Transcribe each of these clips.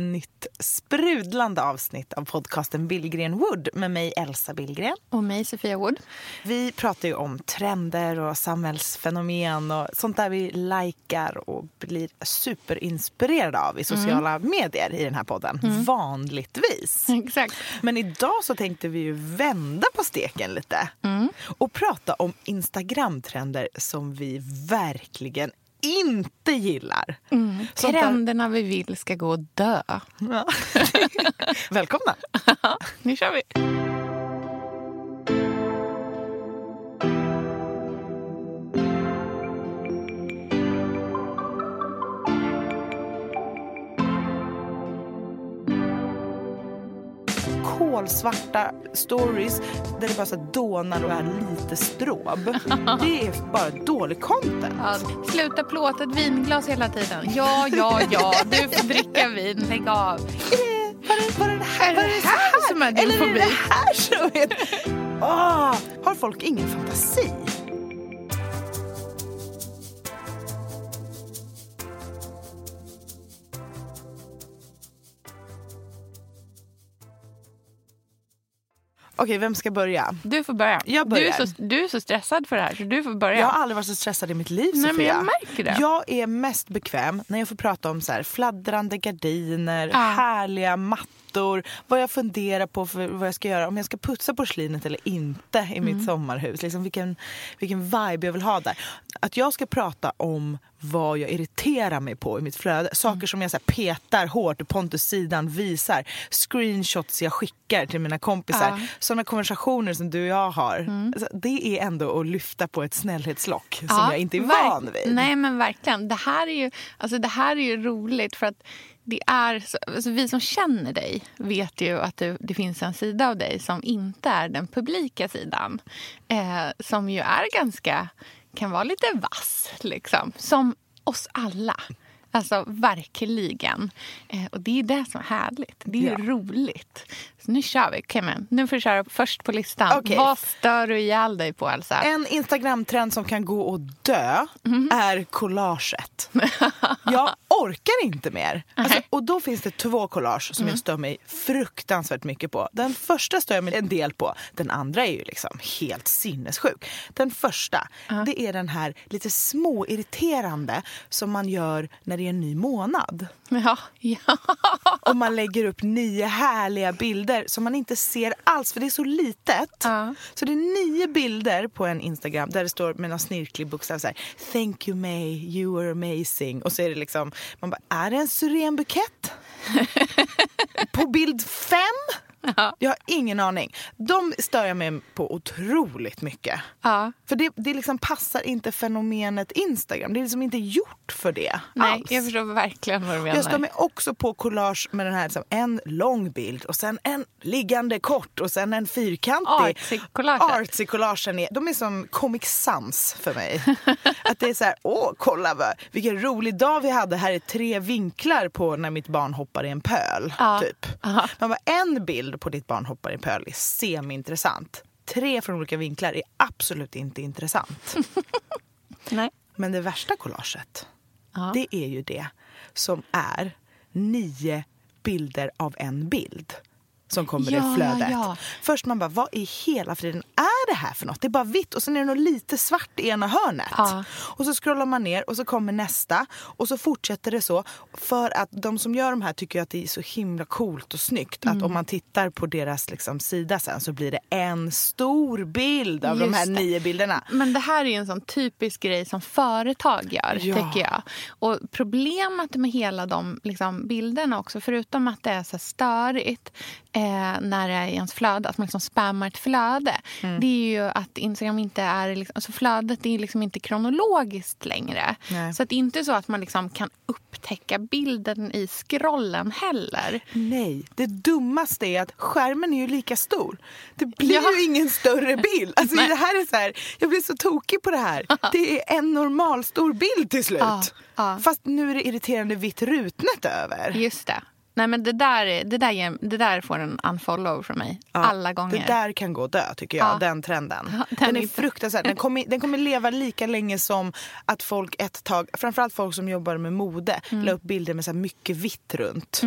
nytt sprudlande avsnitt av podcasten Billgren Wood med mig Elsa Billgren. Och mig Sofia Wood. Vi pratar ju om trender och samhällsfenomen och sånt där vi likar och blir superinspirerade av i sociala mm. medier i den här podden. Mm. Vanligtvis. Exakt. Men idag så tänkte vi ju vända på steken lite mm. och prata om Instagramtrender som vi verkligen inte gillar. Mm. Trenderna vi vill ska gå och dö. Ja. Välkomna! nu kör vi! Kolsvarta stories där det bara så dånar och är lite stråb. Det är bara dålig content. Ja, sluta plåta ett vinglas hela tiden. Ja, ja, ja, du får dricka vin. Lägg av. Var det, det här, är det här som är din fobi? Eller är det här som är... Oh, har folk ingen fantasi? Okej, vem ska börja? Du får börja. Jag börjar. Du, är så, du är så stressad för det här så du får börja. Jag har aldrig varit så stressad i mitt liv Sofia. Nej, men jag märker det. Jag är mest bekväm när jag får prata om så här, fladdrande gardiner, ah. härliga mattor, vad jag funderar på för vad jag ska göra, om jag ska putsa porslinet eller inte i mm. mitt sommarhus. Liksom vilken, vilken vibe jag vill ha där. Att jag ska prata om vad jag irriterar mig på i mitt flöde. Saker mm. som jag så petar hårt ur Pontus sidan visar. Screenshots jag skickar till mina kompisar. Ja. Sådana konversationer som du och jag har. Mm. Alltså, det är ändå att lyfta på ett snällhetslock ja, som jag inte är van vid. Nej men verkligen. Det här är ju, alltså, det här är ju roligt för att det är, alltså vi som känner dig vet ju att det, det, finns en sida av dig som inte är den publika sidan. Eh, som ju är ganska kan vara lite vass, liksom. Som oss alla. Alltså verkligen. Eh, och det är det som är härligt. Det är ja. roligt. Så nu kör vi. Okay, men, nu får du köra först på listan. Okay. Vad stör du ihjäl dig på Elsa? En Instagram-trend som kan gå och dö mm. är collaget. jag orkar inte mer. Alltså, och då finns det två collage som mm. jag stör mig fruktansvärt mycket på. Den första stör jag mig en del på. Den andra är ju liksom helt sinnessjuk. Den första, mm. det är den här lite småirriterande som man gör när det är en ny månad. Ja. ja. Och man lägger upp nio härliga bilder som man inte ser alls för det är så litet. Ja. Så det är nio bilder på en Instagram där det står med någon snirklig bokstav så här, Thank you May, you are amazing. Och så är det liksom, man bara, är det en syrenbukett? på bild fem? Ja. Jag har ingen aning. De stör jag mig på otroligt mycket. Ja. För det, det liksom passar inte fenomenet Instagram. Det är liksom inte gjort för det Nej, alls. Jag förstår verkligen vad du menar. Jag stör mig också på collage med den här liksom, en lång bild och sen en liggande kort och sen en fyrkantig. Artsy collagen. de är som Comic Sans för mig. att det är så här, åh kolla vad, vilken rolig dag vi hade. Här är tre vinklar på när mitt barn hoppar i en pöl. Ja. Typ. Man bara, en bild bild på ditt barn hoppar i pöl är semi-intressant. Tre från olika vinklar är absolut inte intressant. Nej. Men det värsta collaget, ja. det är ju det som är nio bilder av en bild. Som kommer Ja, i flödet. ja. Först man bara, vad i hela friden är det här för något? Det är bara vitt och sen är det något lite svart i ena hörnet. Ja. Och så scrollar man ner och så kommer nästa och så fortsätter det så. För att de som gör de här tycker att det är så himla coolt och snyggt. Mm. Att om man tittar på deras liksom, sida sen så blir det en stor bild av de Just här det. nio bilderna. Men det här är en sån typisk grej som företag gör, Ja. tycker jag. Och problemet med hela de liksom, bilderna också, förutom att det är så störigt eh, när det är i ens flöde, att man liksom spammar ett flöde, Mm. det är ju att Instagram inte är... Liksom, alltså flödet är liksom inte kronologiskt längre. Nej. Så att det är inte så att man liksom kan upptäcka bilden i scrollen heller. Nej, det dummaste är att skärmen är ju lika stor. Det blir Ja. ju ingen större bild. Alltså det här är så här, jag blir så tokig på det här. Det är en normal stor bild till slut. Ja, ja. Fast nu är det irriterande vitt rutnet över. Just det. Nej, men det där, är- det där, det där får en unfollow från mig. Ja, alla gånger. Det där kan gå och dö tycker jag, Ja. den trenden. Ja, den den är inte- fruktansvärd. Den kommer, den kommer leva lika länge som att folk ett tag, framförallt folk som jobbar med mode, Mm. la upp bilder med så mycket vitt runt.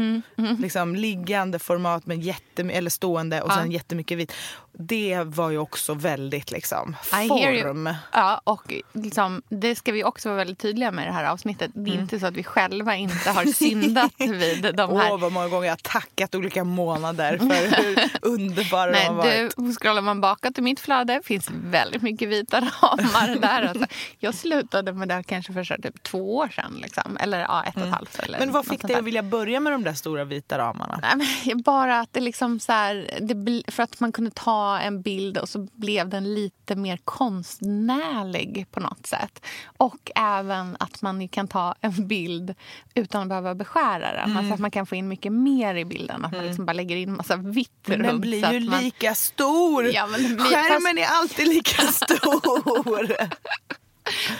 Liksom liggande format med jätte, eller stående och Ja. sen jättemycket vitt. Det var ju också väldigt liksom form. Ja, och liksom, det ska vi också vara väldigt tydliga med i det här avsnittet. Det är inte så att vi själva inte har syndat vid de här. Åh, vad många gånger jag har tackat olika månader för hur underbara de har varit. du, scrollar man bakåt i mitt flöde finns väldigt mycket vita ramar där. Alltså, jag slutade med det kanske för typ två år sedan. Liksom. Eller ja, ett och ett halvt. Eller Men vad fick dig att vilja börja med de där stora vita ramarna? Nej, men bara att det liksom så här, det, för att man kunde ta en bild och så blev den lite mer konstnärlig på något sätt. Och även att man kan ta en bild utan att behöva beskära den. Mm. Alltså att man kan få in mycket mer i bilden. Att man liksom bara lägger in massa vitt Men runt. den blir ju man, lika stor! Ja, blir- Skärmen är alltid lika stor!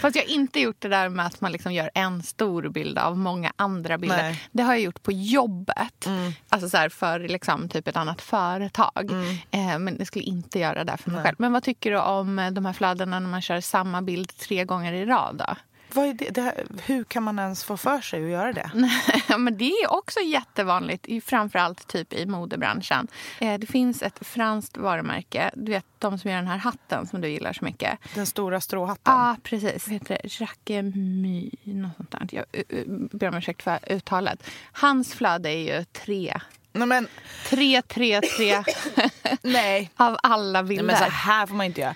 Fast jag har inte gjort det där med att man liksom gör en stor bild av många andra bilder. Nej. Mm. Det har jag gjort på jobbet. Alltså så för liksom typ ett annat företag. Eh, men jag skulle inte göra det för mig själv. Men vad tycker du om de här flödena när man kör samma bild tre gånger i rad? Då? Det? Det hur kan man ens få för sig att göra det? Men det är också jättevanligt, framförallt typ i modebranschen. Eh, det finns ett franskt varumärke, du vet de som gör den här hatten som du gillar så mycket. Den stora stråhatten? Ja, precis. Vad heter det? Jacquemy, något sånt där. Jag uh, uh, ber om ursäkt för uttalet. Hans flöde är ju tre. Nej men, Tre, tre, tre nej. av alla nej bilder. men så här får man inte göra.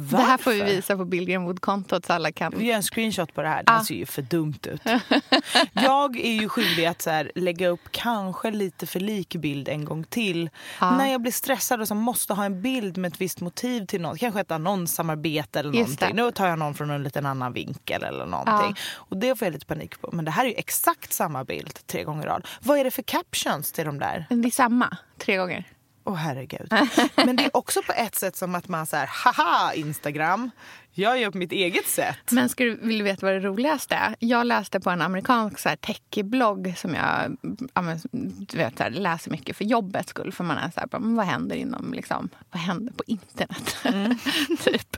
Det här får vi Varför? visa på Billgren Wood-kontot så alla kan... Vi gör en screenshot på det här. Det här ser ju för dumt ut. Jag är ju skyldig att så här, lägga upp kanske lite för lik bild en gång till. Ja. När jag blir stressad och så måste ha en bild med ett visst motiv till något. Kanske ett annonssamarbete eller någonting. Nu tar jag någon från en liten annan vinkel eller någonting. Och det får jag lite panik på. Men det här är ju exakt samma bild tre gånger i rad. Vad är det för captions till de där? Det är samma, tre gånger. Åh herregud. Men det är också på ett sätt som att man säger haha Instagram. Jag gör på mitt eget sätt. Men ska du, vill du veta vad det roligaste är? Jag läste på en amerikansk så här, techie-blogg som jag ja, men, du vet, så här, läser mycket för jobbets skull. För man är så här, men vad händer inom, liksom, vad händer på internet? typ.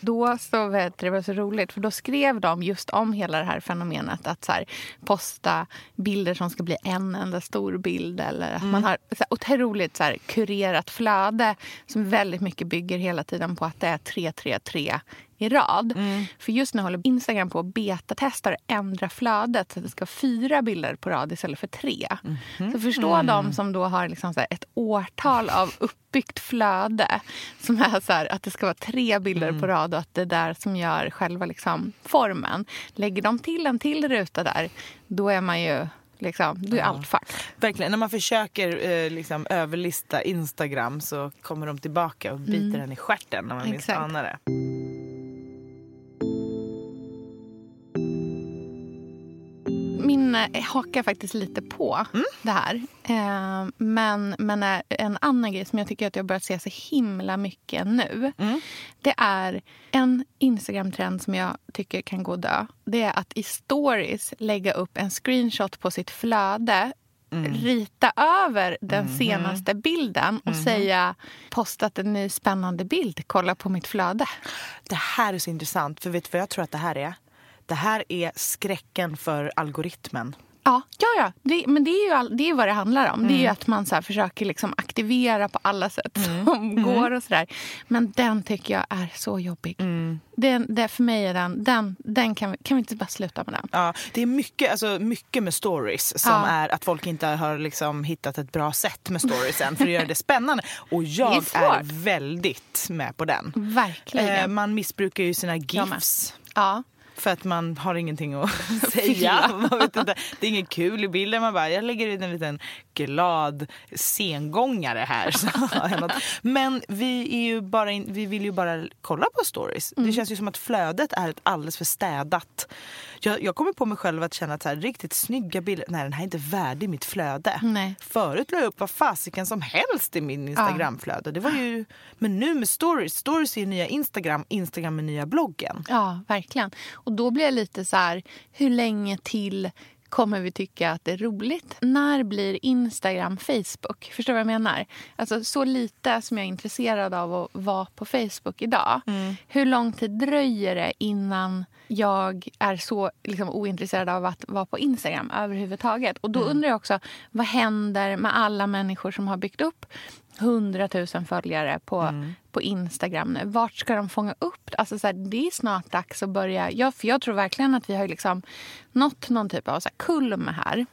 Då så vet det var så roligt, för då skrev de just om hela det här fenomenet att så här, posta bilder som ska bli en enda stor bild. Eller att man har så här, otroligt så här, kurerat flöde som väldigt mycket bygger hela tiden på att det är 333 i rad. För just nu håller Instagram på att betatesta och ändra flödet så att det ska vara fyra bilder på rad istället för tre. Så förstå de som då har liksom ett årtal av uppbyggt flöde som är så här, att det ska vara tre bilder på rad och att det är där som gör själva liksom formen. Lägger de till en till ruta där, då är man ju liksom, då är allt fuck. Verkligen. När man försöker eh, liksom, överlista Instagram så kommer de tillbaka och biter en i stjärten när man minst anar det. Min eh, hakar faktiskt lite på det här. Eh, men men är en annan grej som jag tycker att jag har börjat se så himla mycket nu. Det är en Instagram-trend som jag tycker kan gå dö. Det är att i stories lägga upp en screenshot på sitt flöde rita över den senaste bilden och säga postat en ny spännande bild, kolla på mitt flöde. Det här är så intressant, för vet du vad jag tror att det här är? Det här är skräcken för algoritmen. Ja, ja, ja. Det, men det är ju all, det är vad det handlar om. Mm. Det är ju att man så försöker liksom aktivera på alla sätt mm. som mm. går. och så där. Men den tycker jag är så jobbig. Mm. Den, det, för mig är den, den, den kan, vi, kan vi inte bara sluta med den? Ja, det är mycket, alltså, mycket med stories som ja. är att folk inte har liksom hittat ett bra sätt med storiesen för att göra det spännande. Och jag är, är, väldigt med på den. Verkligen. Eh, man missbrukar ju sina gifs. Ja. För att man har ingenting att säga. Man vet inte. Det är inget kul i bilden. Man bara, jag lägger ut en liten glad sengångare här. Men vi, är ju bara in, vi vill ju bara kolla på stories. Mm. Det känns ju som att flödet är ett alldeles för städat. Jag, jag kommer på mig själv att känna att så här, riktigt snygga bilder, nej den här är inte värdig mitt flöde. Nej. Förut la jag upp vad fasiken som helst i min Instagramflöde. Det var ju, men nu med stories, stories är nya Instagram, Instagram är nya bloggen. Ja, verkligen. Och då blir jag lite så här, hur länge till kommer vi tycka att det är roligt. När blir Instagram Facebook? Förstår du vad jag menar? Alltså så lite som jag är intresserad av att vara på Facebook idag. Mm. Hur lång tid dröjer det innan jag är så liksom, ointresserad av att vara på Instagram överhuvudtaget? Och då mm. undrar jag också, vad händer med alla människor som har byggt upp 100 000 följare på, mm. på Instagram nu. Vart ska de fånga upp alltså så här, Det är snart dags att börja. Jag, för jag tror verkligen att vi har liksom nått någon typ av så här kulm här.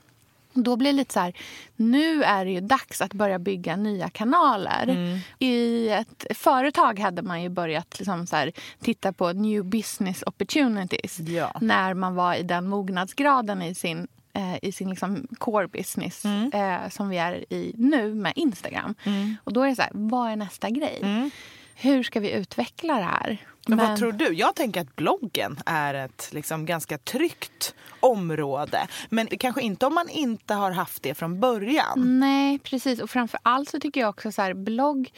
Då blir det lite så här, nu är det ju dags att börja bygga nya kanaler. Mm. I ett företag hade man ju börjat liksom så här, titta på new business opportunities. Ja. När man var i den mognadsgraden i sin eh, i sin liksom core business mm. eh, som vi är i nu med Instagram. Mm. Och då är det så här, vad är nästa grej? Mm. Hur ska vi utveckla det här? Men, Men, vad tror du? Jag tänker att bloggen är ett liksom ganska tryggt område. Men kanske inte om man inte har haft det från början. Nej, precis. Och framför allt så tycker jag också så här, blogg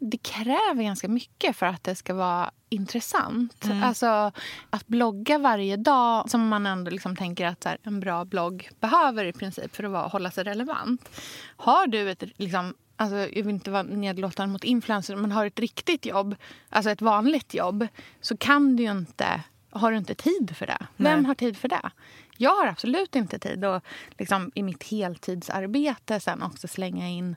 det kräver ganska mycket för att det ska vara intressant. Mm. Alltså att blogga varje dag, som man ändå liksom tänker att här, en bra blogg behöver i princip för att vara, hålla sig relevant. Har du ett liksom, alltså, jag vill inte vara nedlåtande mot influencers, men har ett riktigt jobb, alltså ett vanligt jobb, så kan du inte, har du inte tid för det. Nej. Vem har tid för det? Jag har absolut inte tid att liksom, i mitt heltidsarbete sen också slänga in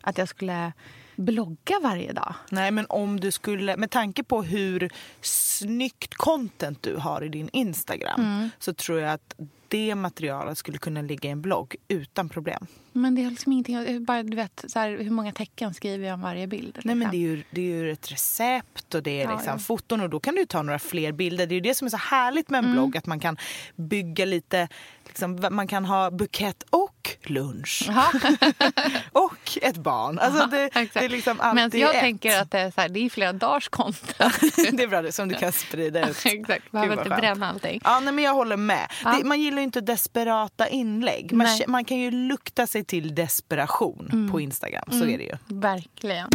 att jag skulle blogga varje dag. Nej, men om du skulle, med tanke på hur snyggt content du har i din Instagram mm. så tror jag att det materialet skulle kunna ligga i en blogg utan problem. Men det är liksom ingenting, bara du vet så här, hur många tecken skriver jag om varje bild? Nej men liksom? det är ju, det är ju ett recept och det är liksom ja, ja. foton och då kan du ta några fler bilder. Det är ju det som är så härligt med en mm. blogg att man kan bygga lite, liksom, man kan ha bukett och lunch. och ett barn. Alltså det, det är liksom Men jag ett. tänker att det är, så här, det är flera dagars content. det är bra det, som du kan sprida ut. Exakt, behöver inte bränna allting. Ja nej, men jag håller med. Det, man gillar ju inte desperata inlägg. Man, man, kan ju lukta sig till desperation mm. på Instagram. Så mm. är det ju. Verkligen.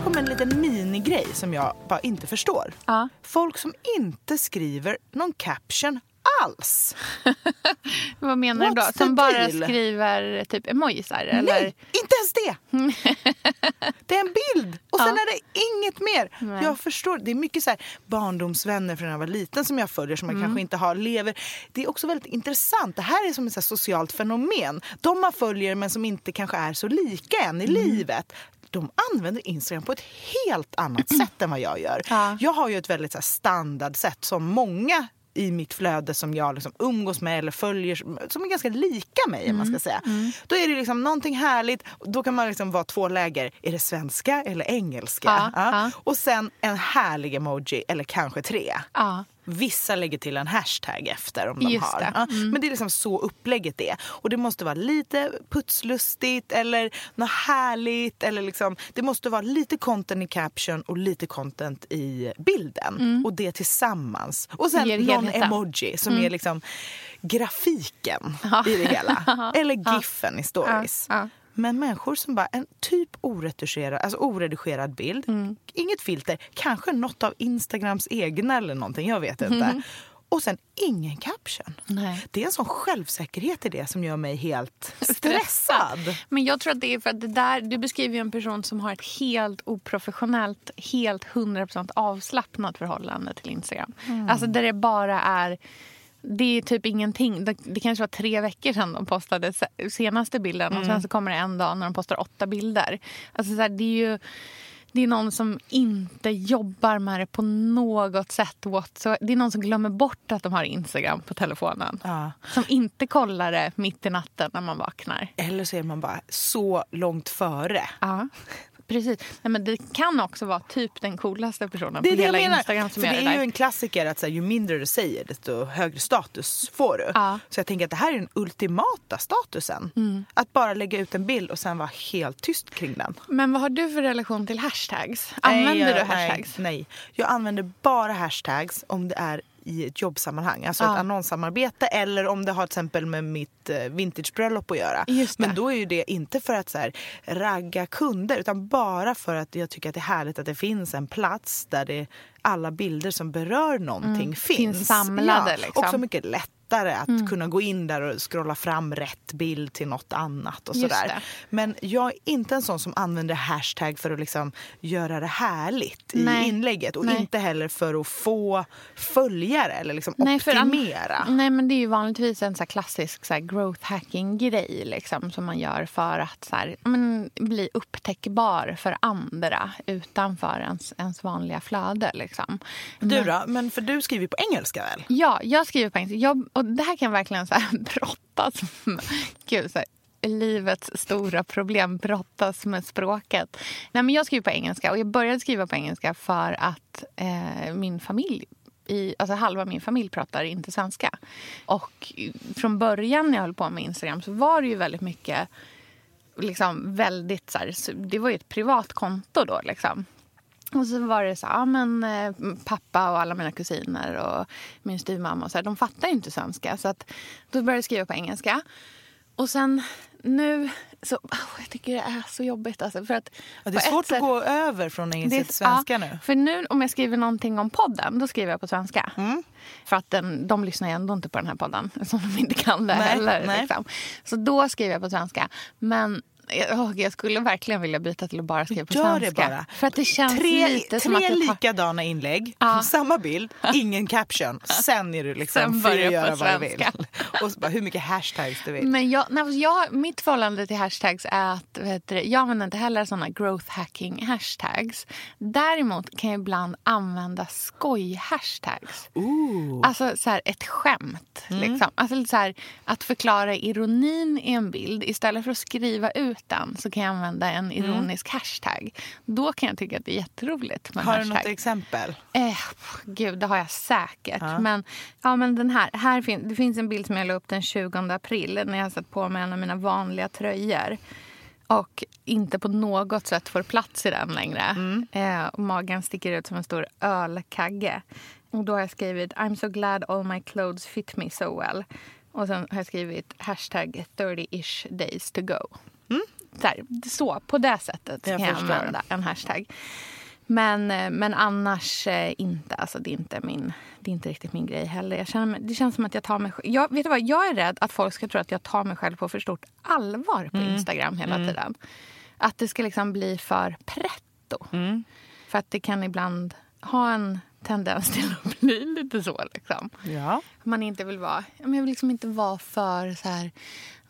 Här kommer en liten minigrej som jag bara inte förstår. Ja. Folk som inte skriver någon caption alls. Vad menar du då? Som bara deal? skriver typ emojisar? Eller? Nej, inte ens det! det är en bild och sen ja. är det inget mer. Nej. Jag förstår, det är mycket så här barndomsvänner från när jag var liten som jag följer som jag mm. kanske inte har lever. Det är också väldigt intressant. Det här är som ett socialt fenomen. De man följer men som inte kanske är så lika än i mm. livet de använder Instagram på ett helt annat sätt än vad jag gör. Ja. Jag har ju ett väldigt så standardsätt som många i mitt flöde som jag liksom umgås med eller följer som är ganska lika mig. Mm. man ska mm. säga. Mm. Då är det liksom någonting härligt. Då kan man liksom vara två läger. Är det svenska eller engelska? Ja, ja. Ja. Och sen en härlig emoji eller kanske tre. Vissa lägger till en hashtag efter om de Just har. Det. Mm. Men det är liksom så upplägget är. Och det måste vara lite putslustigt eller något härligt. Eller liksom, det måste vara lite content i caption och lite content i bilden. Mm. Och det tillsammans. Och sen någon emoji som mm. är liksom grafiken i det hela. eller giffen i stories. Men människor som bara en typ oretuscherad, alltså oredigerad bild, mm. inget filter, kanske något av Instagrams egna eller någonting, jag vet inte. Mm. och sen ingen caption. Nej. Det är en sån självsäkerhet i det som gör mig helt stressad. Men jag tror att det är för att det där, du beskriver ju en person som har ett helt oprofessionellt, helt 100% avslappnat förhållande till Instagram. Alltså där det bara är det är typ ingenting. Det, det kanske var tre veckor sedan de postade se- senaste bilden och sen så kommer det en dag när de postar åtta bilder. Alltså så här, det är ju det är någon som inte jobbar med det på något sätt. Så det är någon som glömmer bort att de har Instagram på telefonen. Ja. Som inte kollar det mitt i natten när man vaknar. Eller så är man bara så långt före. Ja, precis. Nej, men det kan också vara typ den coolaste personen Det på det hela. Instagram som För gör det det är ju en klassiker att så här, ju mindre du säger desto högre status får du. Ja. Så jag tänker att det här är den ultimata statusen. Mm. Att bara lägga ut en bild och sen vara helt tyst kring den. Men vad har du för relation till hashtags? Använder Nej, du jag- hashtags? Nej, nej, jag använder bara hashtags om det är i ett jobbsammanhang. Alltså Ja. ett annonssamarbete eller om det har till exempel med mitt eh, vintagebröllop att göra. Men då är ju det inte för att så här, ragga kunder utan bara för att jag tycker att det är härligt att det finns en plats där det, alla bilder som berör någonting finns. Mm. finns samlade, Ja, liksom. Också mycket lättare att Mm. kunna gå in där och scrolla fram rätt bild till något annat och sådär. Men jag är inte en sån som använder hashtag för att liksom göra det härligt i Nej. inlägget och Nej. inte heller för att få följare eller liksom för an- optimera. nej, men det är ju vanligtvis en så klassisk så growth hacking-grej liksom, som man gör för att så här, men, bli upptäckbar för andra utanför ens, ens vanliga flöde. Liksom. Du då? Men för du skriver på engelska väl? Ja, jag skriver på engelska. Jag, och det här kan verkligen så här brottas med. Gud, så här, livets stora problem brottas med språket. Nej, men jag skriver på engelska och jag började skriva på engelska för att eh, min familj i, alltså halva min familj pratar inte svenska. Och från början när jag höll på med Instagram så var det ju väldigt mycket liksom väldigt så här, det var ju ett privat konto då liksom. Och så var det så ja men eh, pappa och alla mina kusiner och min styvmamma och så här, de fattar ju inte svenska. Så att då började jag skriva på engelska. Och sen nu så, åh, jag tycker det är så jobbigt alltså. För att Ja, det är svårt sätt- att gå över från engelska till svenska ja, nu. För nu om jag skriver någonting om podden, då skriver jag på svenska. Mm. För att den, de lyssnar ju ändå inte på den här podden, som de inte kan det Nej, heller. nej. Liksom. Så då skriver jag på svenska. Men jag, jag skulle verkligen vilja byta till att bara skriva på Gör det svenska. bara. För att det känns Tre, lite som tre att likadana inlägg, Ja. samma bild, ingen caption. Sen är du liksom fri att göra vad du vill. Och bara, hur mycket hashtags du vill. Men jag, nej, jag, mitt förhållande till hashtags är att du, jag använder inte heller såna growth hacking hashtags. Däremot kan jag ibland använda skoj-hashtags. Alltså så här, ett skämt. Liksom. Alltså, så här, att förklara ironin i en bild. Istället för att skriva ut den så kan jag använda en ironisk hashtag. Då kan jag tycka att det är jätteroligt med Har du hashtag. något exempel? Eh, gud, det har jag säkert. Men, ja, men den här, här fin, det finns en bild som jag la upp den 20 april när jag satt på mig en av mina vanliga tröjor och inte på något sätt får plats i den längre. Eh, och magen sticker ut som en stor ölkagge. Och då har jag skrivit I'm so glad all my clothes fit me so well. Och sen har jag skrivit hashtag 30-ish days to go. Så, här, så, på det sättet Jag kan jag förstår. använda en hashtag. Men, eh, men annars eh, inte. Alltså, det, är inte min, det är inte riktigt min grej heller. Jag känner det känns som att jag tar mig. Jag, vet du vad, jag är rädd att folk ska tro att jag tar mig själv på för stort allvar på Instagram hela tiden. Att det ska liksom bli för pretto. För att det kan ibland ha en tendens till att bli lite så. Liksom. Ja. Man inte vill vara... Jag vill liksom inte vara för så här...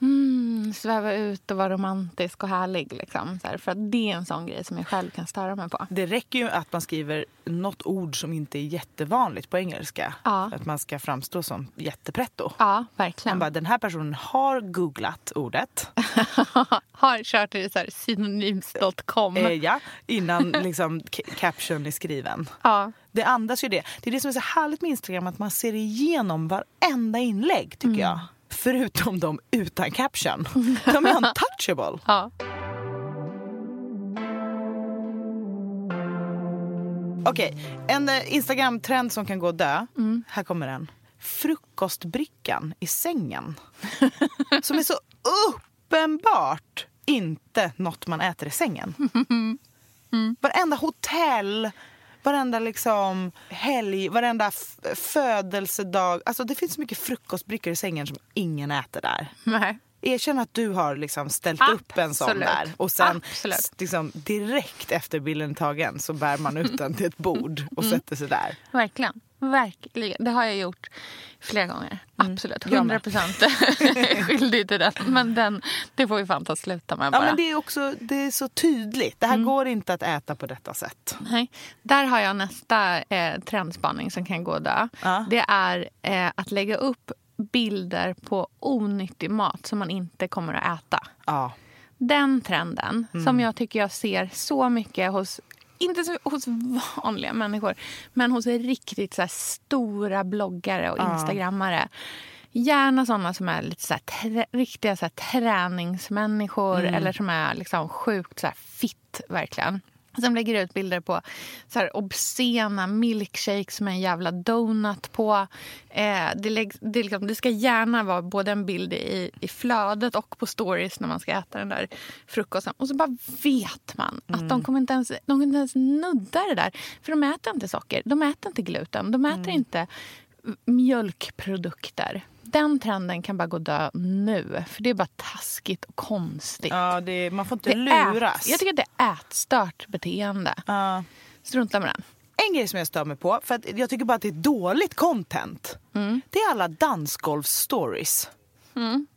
Mm, sväva ut och vara romantisk och härlig. Liksom, så här, för att det är en sån grej som jag själv kan störa mig på. Det räcker ju att man skriver något ord som inte är jättevanligt på engelska. Ja. Att man ska framstå som jättepretto. Ja, verkligen. Man bara, den här personen har googlat ordet. har kört i synonyms.com. Eh, ja, innan liksom ca- caption är skriven. Ja. Det andas ju det. Det är det som är så härligt med Instagram, att man ser igenom varenda inlägg tycker jag. Förutom de utan caption. De är untouchable. Ja. Okej, en eh, Instagram-trend som kan gå och dö. Här kommer den. Frukostbrickan i sängen. som är så uppenbart inte något man äter i sängen. Varenda hotell, varenda liksom helg, varenda födelsedag. Alltså det finns så mycket frukostbrickor i sängen som ingen äter där. Nej. Erkänn att du har liksom ställt upp en sån Absolut. där och sen Absolut. liksom, direkt efter bilden tagen så bär man ut den till ett bord och Mm. sätter sig där. Verkligen. Verkligen. Det har jag gjort flera gånger. Absolut. Mm. Med. 100 procent skyldig till den. Men den, det får vi fan ta sluta med Ja, bara. men det är också det är så tydligt. Det här går inte att äta på detta sätt. Nej. Där har jag nästa eh, trendspaning som kan gå och dö. Ja. Det är eh, att lägga upp bilder på onyttig mat som man inte kommer att äta. Ja. Den trenden Mm. som jag tycker jag ser så mycket hos inte så, hos vanliga människor, men hos riktigt så stora bloggare och instagrammare. Gärna såna som är lite så här, riktiga så här, träningsmänniskor Mm. eller som är liksom sjukt så här, fit, verkligen. Som lägger ut bilder på så här obscena milkshakes med en jävla donut på. Eh, det, läggs, det, liksom, det ska gärna vara både en bild i, i flödet och på stories när man ska äta den där frukosten. Och så bara vet man att de kommer inte ens, de kommer inte ens nudda det där. För de äter inte socker, de äter inte gluten, de äter inte mjölkprodukter. Den trenden kan bara gå dö nu. För det är bara taskigt och konstigt. Ja, det, man får inte Det är luras. Ät, jag tycker att det är ätstört beteende. Ja. Strunta med den. En grej som jag stör mig på, för att jag tycker bara att det är dåligt content. Mm. Det är alla dansgolfsstories.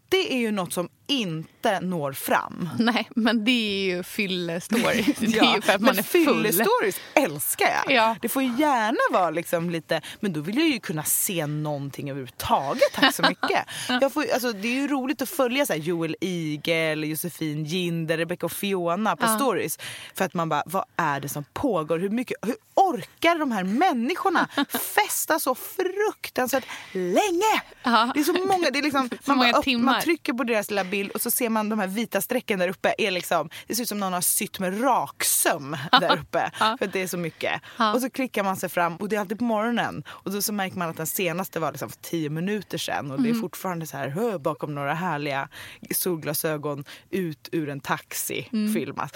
Det är ju något som inte når fram. Nej, men det är ju fyllestories. Det är ju för att man men är full. fyllestories älskar jag. Ja. Det får gärna vara liksom lite, men då vill jag ju kunna se någonting överhuvudtaget. Tack så mycket. jag får, alltså, det är ju roligt att följa så här, Joel Igel, Josefin Ginder, Rebecca och Fiona på stories. För att man bara, vad är det som pågår? Hur, mycket, hur orkar de här människorna festa så fruktansvärt länge? Ja. Det är så många, det är liksom, man, bara timmar. man trycker på deras lilla bild och så ser man de här vita strecken där uppe. Är liksom, det ser ut som någon har sytt med raksöm där uppe. För att det är så mycket. Och så klickar man sig fram och det är alltid på morgonen. Och då så märker man att den senaste var liksom för tio minuter sedan. Och det är fortfarande så här hö, bakom några härliga solglasögon ut ur en taxi filmas.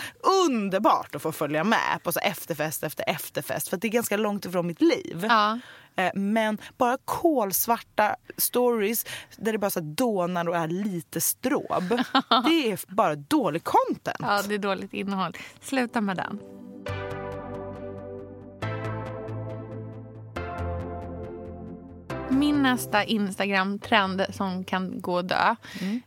Underbart att få följa med på så efterfest efter efterfest. För det är ganska långt ifrån mitt liv. Ja. Eh, Men bara kolsvarta stories där det bara så dånar och är lite stråb. Det är bara dålig content. ja, det är dåligt innehåll. Sluta med den. Min nästa Instagram-trend som kan gå och dö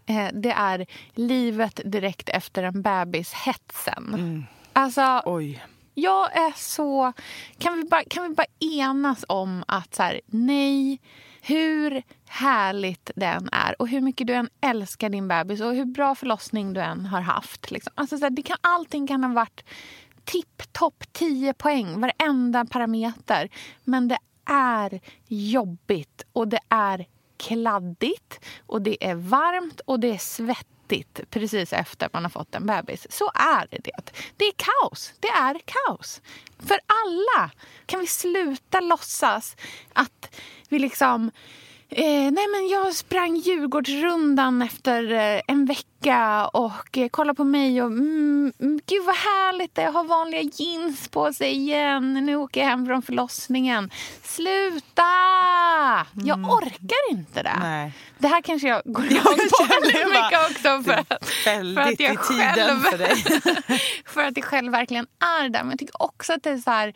eh, det är livet direkt efter en bebis, hetsen. Alltså, Oj jag är så... Kan vi bara, kan vi bara enas om att så här, nej, hur härligt den är och hur mycket du än älskar din bebis och hur bra förlossning du än har haft. Liksom. Alltså, så här, det kan, allting kan ha varit tipptopp 10 poäng, varenda parameter. Men det är jobbigt och det är kladdigt och det är varmt och det är svettigt precis efter man har fått en bebis. Så är det. Det är kaos. Det är kaos. För alla. Kan vi sluta låtsas att vi liksom... Eh, nej men jag sprang Djurgårdsrundan efter eh, en vecka och eh, kolla på mig och mm, mm, gud vad härligt det är att ha vanliga jeans på sig igen. Nu åker jag hem från förlossningen. Sluta! Jag orkar inte det. Nej. Det här kanske jag går jag igång på väldigt mycket också. För, för att jag själv, för dig. för att jag själv verkligen är där. Men jag tycker också att det är så här...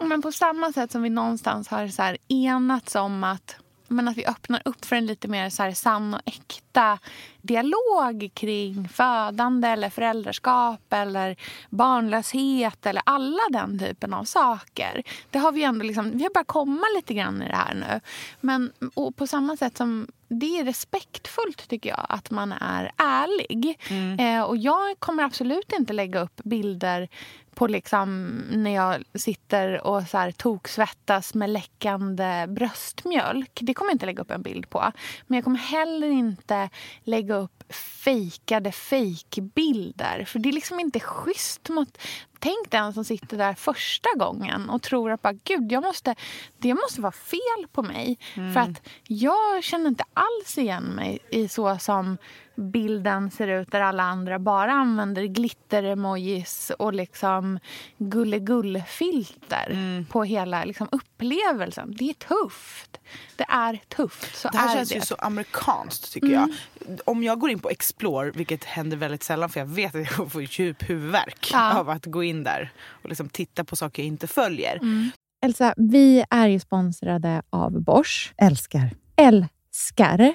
Men på samma sätt som vi någonstans har så enats om att men att vi öppnar upp för en lite mer så här sann och äkta dialog kring födande eller föräldraskap eller barnlöshet eller alla den typen av saker. Det har vi ändå liksom, vi har börjat komma lite grann i det här nu. Men och på samma sätt som det är respektfullt tycker jag att man är ärlig. Eh, och jag kommer absolut inte lägga upp bilder på liksom när jag sitter och så här toksvettas med läckande bröstmjölk. Det kommer jag inte lägga upp en bild på. Men jag kommer heller inte lägga upp fejkade fejkbilder. För det är liksom inte schysst mot... Tänk den som sitter där första gången och tror att bara, gud, jag måste, det måste vara fel på mig. För att jag känner inte alls igen mig i så som bilden ser ut där alla andra bara använder glitter-emojis och liksom gulligull-filter mm. på hela liksom, upplevelsen. Det är tufft. Det är tufft. Så det här är känns det. ju så amerikanskt tycker mm. jag. Om jag går in på Explore, vilket händer väldigt sällan för jag vet att jag får djup huvudvärk ja. av att gå in där och liksom titta på saker jag inte följer. Mm. Elsa, vi är ju sponsrade av Bosch. Älskar. Älskar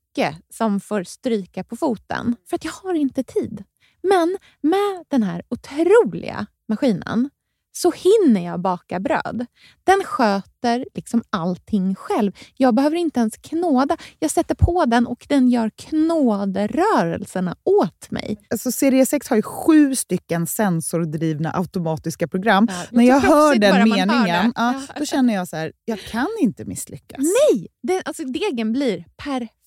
som får stryka på foten. För att jag har inte tid. Men med den här otroliga maskinen så hinner jag baka bröd. Den sköter liksom allting själv. Jag behöver inte ens knåda. Jag sätter på den och den gör knådrörelserna åt mig. Alltså, serie 6 har ju sju stycken sensordrivna automatiska program. Ja, När jag hör den meningen, ja, då känner jag så här, jag kan inte misslyckas. Nej! Det, alltså, degen blir perfekt.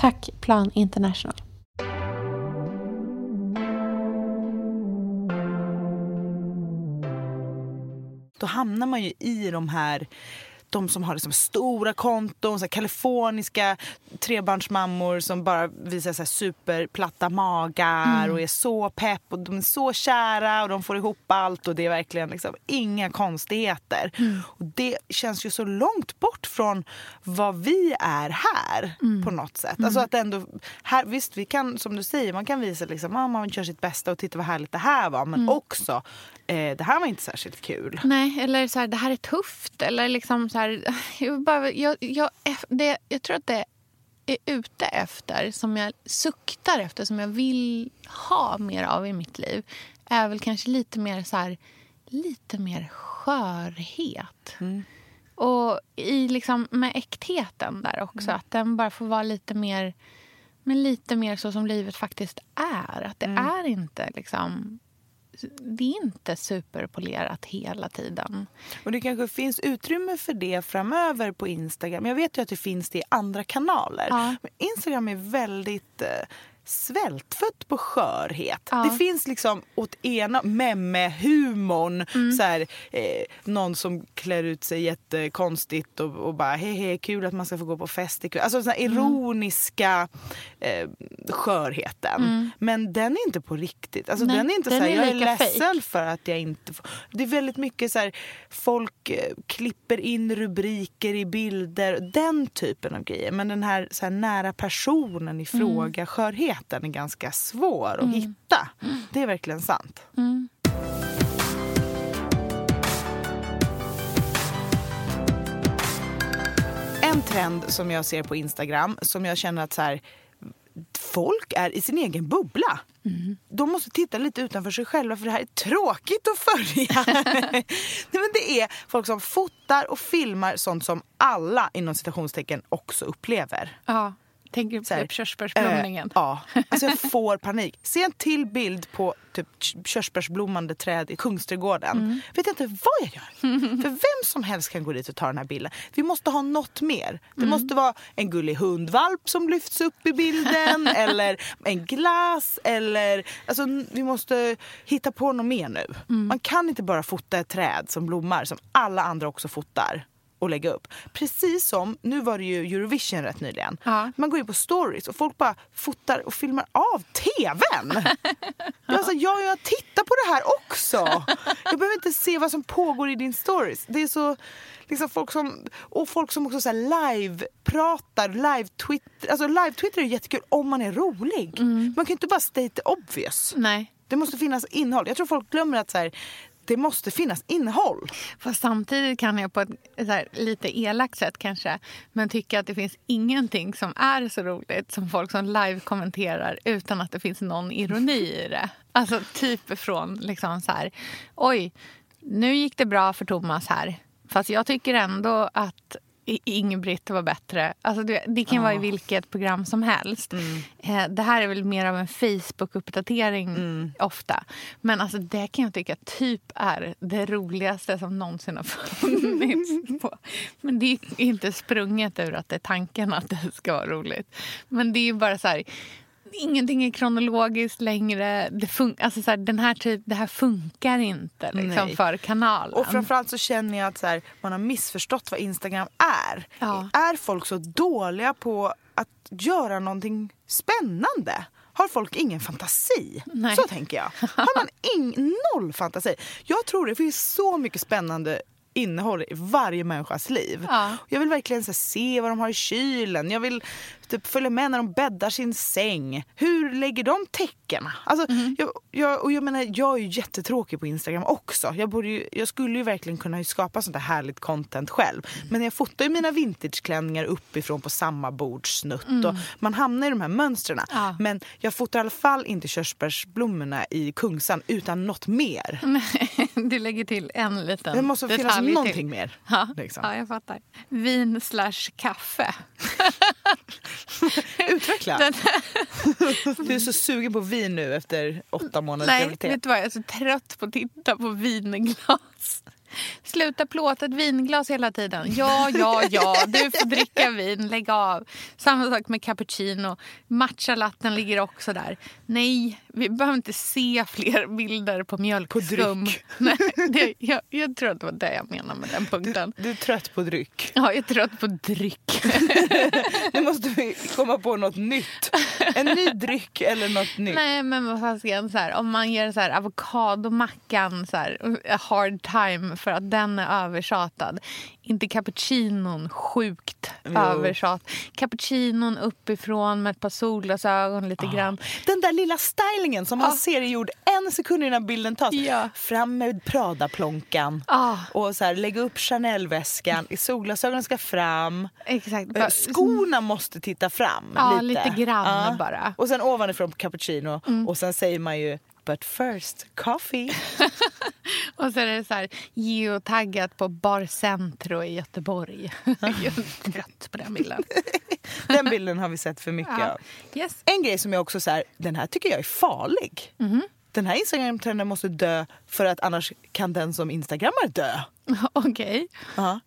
Tack Plan International. Då hamnar man ju i de här de som har liksom stora konton, så här kaliforniska trebarnsmammor som bara visar så superplatta magar mm. och är så pepp och de är så kära och de får ihop allt och det är verkligen liksom inga konstigheter. Mm. Och det känns ju så långt bort från vad vi är här mm. på något sätt. Alltså att ändå, här, visst vi kan som du säger, man kan visa liksom, ah, man gör sitt bästa och titta vad härligt det här var men mm. också eh, det här var inte särskilt kul. Nej, eller så här, det här är tufft. Eller liksom så här, jag, bara, jag, jag, det, jag tror att det är ute efter, som jag suktar efter, som jag vill ha mer av i mitt liv är väl kanske lite mer så här, lite mer skörhet. Mm. Och i liksom med äktheten där också. Mm. Att den bara får vara lite mer, men lite mer så som livet faktiskt är. Att det mm. är inte liksom det är inte superpolerat hela tiden. Och det kanske finns utrymme för det framöver på Instagram. Jag vet ju att det finns det i andra kanaler. Ja. Men Instagram är väldigt eh, svältfött på skörhet. Ja. Det finns liksom åt ena memme-humorn. Mm. Så här, eh, någon som klär ut sig jättekonstigt och, och bara hej hej kul att man ska få gå på fest. Alltså den mm. ironiska eh, skörheten. Mm. Men den är inte på riktigt. Alltså, Nej, den är inte den så här, är jag är ledsen fake. för att jag inte får. Det är väldigt mycket så här, folk eh, klipper in rubriker i bilder. Den typen av grejer. Men den här, så här nära personen i fråga, mm. skörhet helheten är ganska svår att mm. hitta. Det är verkligen sant. Mm. En trend som jag ser på Instagram som jag känner att så här, folk är i sin egen bubbla. Mm. De måste titta lite utanför sig själva för det här är tråkigt att följa. Nej, men det är folk som fotar och filmar sånt som alla inom citationstecken också upplever. Ja. Tänker på typ körsbärsblomningen? Äh, ja, alltså jag får panik. Se en till bild på typ körsbärsblommande träd i Kungsträdgården. Mm. Vet inte vad jag gör. För vem som helst kan gå dit och ta den här bilden. Vi måste ha något mer. Det mm. måste vara en gullig hundvalp som lyfts upp i bilden eller en glass eller alltså vi måste hitta på något mer nu. Mm. Man kan inte bara fota ett träd som blommar som alla andra också fotar och lägga upp. Precis som, nu var det ju Eurovision rätt nyligen. Ja. Man går in på stories och folk bara fotar och filmar av TVn. ja. alltså, jag, jag tittar på det här också. Jag behöver inte se vad som pågår i din stories. Det är så, liksom folk som, och folk som också så live-pratar, live-twitter. Alltså live-twitter är jättekul om man är rolig. Mm. Man kan inte bara state obvious. Nej. Det måste finnas innehåll. Jag tror folk glömmer att så här, det måste finnas innehåll. Fast samtidigt kan jag på ett här, lite elakt sätt kanske men tycka att det finns ingenting som är så roligt som folk som live-kommenterar utan att det finns någon ironi i det. Alltså typ från liksom så här, oj, nu gick det bra för Thomas här. Fast jag tycker ändå att Ingebrigt var bättre. Alltså det, det kan vara i vilket program som helst. Eh, det här är väl mer av en Facebook-uppdatering ofta. Men alltså det kan jag tycka typ är det roligaste som någonsin har funnits. På. Men det är inte sprunget ur att det är tanken att det ska vara roligt. Men det är bara så här ingenting är kronologiskt längre. Det, fun alltså så här, den här typ, det här funkar inte liksom, för kanalen. Och framförallt så känner jag att så här, man har missförstått vad Instagram är. Ja. Är folk så dåliga på att göra någonting spännande? Har folk ingen fantasi? Nej. Så tänker jag. Har man ing, noll fantasi? Jag tror det finns så mycket spännande innehåll i varje människas liv. Ja. Jag vill verkligen så se vad de har i kylen. Jag vill typ, följa med när de bäddar sin säng. Hur lägger de täckena? Alltså, Mhm. jag, jag, och jag, menar, jag är ju jättetråkig på Instagram också. Jag, borde ju, jag skulle ju verkligen kunna skapa sånt där härligt content själv. Men jag fotar ju mina vintageklänningar uppifrån på samma bordssnutt. Och man hamnar i de här mönstren. Mm. Ja. Men jag fotar i alla fall inte körsbärsblommorna i Kungsan utan något mer. du lägger till en liten Det måste finnas någonting till. mer. Ja, liksom. ja, jag fattar. Vin slash kaffe. Utveckla. Den, Du är så sugen på vin nu efter åtta månaders nej, graviditet. vet du vad? Jag är så trött på att titta på vinglas. Sluta plåta ett vinglas hela tiden. Ja, ja, ja, du får dricka vin, lägg av. Samma sak med cappuccino. Matchalatten ligger också där. Nej, vi behöver inte se fler bilder på mjölkskum. dryck. Nej, det, jag, jag tror att det var det jag menade med den punkten. Du är trött på dryck. Ja, jag är trött på dryck. Nu måste vi komma på något nytt. En ny dryck eller något nytt. Nej, men vad fasiken, om man ger så här, avokadomackan så här, hard time för att den är övertjatad. Inte cappuccinon sjukt Jo. övertjat. Cappuccinon uppifrån med ett par solglasögon lite grann. Den där lilla stylingen som man Ja. ser är gjord en sekund innan bilden tas. Ja. Fram med Prada-plånkan. Ah, Och så här, lägga upp Chanel-väskan. Solglasögonen ska fram. exakt. Eh, Bara- Skorna måste titta fram Ja, lite. lite grann bara. Mm. Och sen ovanifrån cappuccino. Och sen säger man ju But first, coffee. Och så är det så här geotaggat på Bar Centro i Göteborg. jag är trött på den bilden. Den bilden har vi sett för mycket Ja. av. Yes. En grej som jag också så här, den här tycker jag är farlig. Mhm. Den här Instagram-trenden måste dö för att annars kan den som instagrammar dö. Okej. Ja.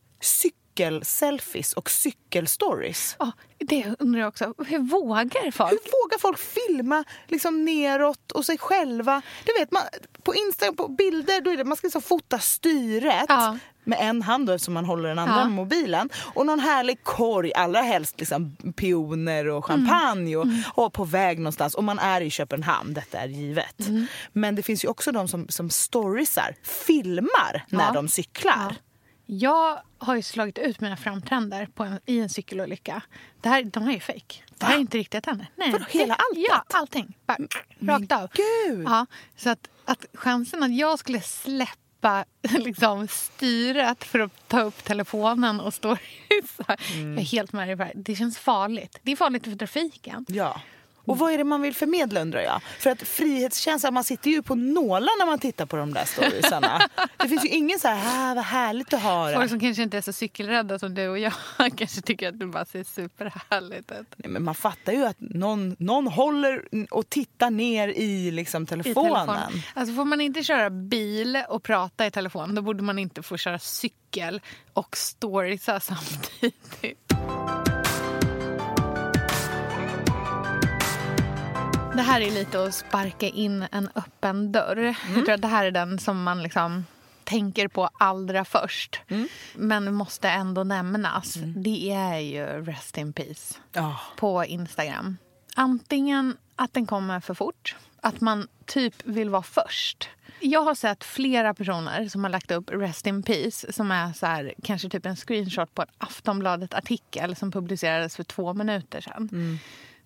Cykelselfies och cykelstories. Ja, det undrar jag också. Hur vågar folk? Hur vågar folk filma liksom neråt och sig själva? Du vet, man, på Instagram, på bilder, då är det, man ska liksom fota styret Ja. med en hand då, eftersom man håller den andra Ja. mobilen. Och någon härlig korg, allra helst liksom pioner och champagne och, Mm. och på väg någonstans. Och man är i Köpenhamn, detta är givet. Mm. Men det finns ju också de som, som storiesar, filmar när Ja. de cyklar. Ja. Jag har ju slagit ut mina framtänder en, i en cykelolycka. Det här, de här är fejk. Det här är inte riktiga tänder. Nej. Vadå, hela alltet? Ja, allting. Bara, rakt av. gud! Ja, så att, att chansen att jag skulle släppa liksom, styret för att ta upp telefonen och stå Jag är helt med dig. Det känns farligt. Det är farligt för trafiken. Ja. Och vad är det man vill förmedla undrar jag? För att frihetskänslan, man sitter ju på nålar när man tittar på de där storiesarna. det finns ju ingen så här, ah, vad härligt att ha Folk det. som kanske inte är så cykelrädda som du och jag kanske tycker att det bara ser superhärligt ut. Nej, men man fattar ju att någon, någon håller och tittar ner i liksom i telefonen. telefon. Alltså får man inte köra bil och prata i telefon då borde man inte få köra cykel och storiesa samtidigt. Det här är lite att sparka in en öppen dörr. Jag tror att det här är den som man liksom tänker på allra först. Men måste ändå nämnas. Det är ju Rest in Peace Ja. på Instagram. Antingen att den kommer för fort, att man typ vill vara först. Jag har sett flera personer som har lagt upp Rest in Peace som är så här, kanske typ en screenshot på en Aftonbladet-artikel som publicerades för två minuter sedan.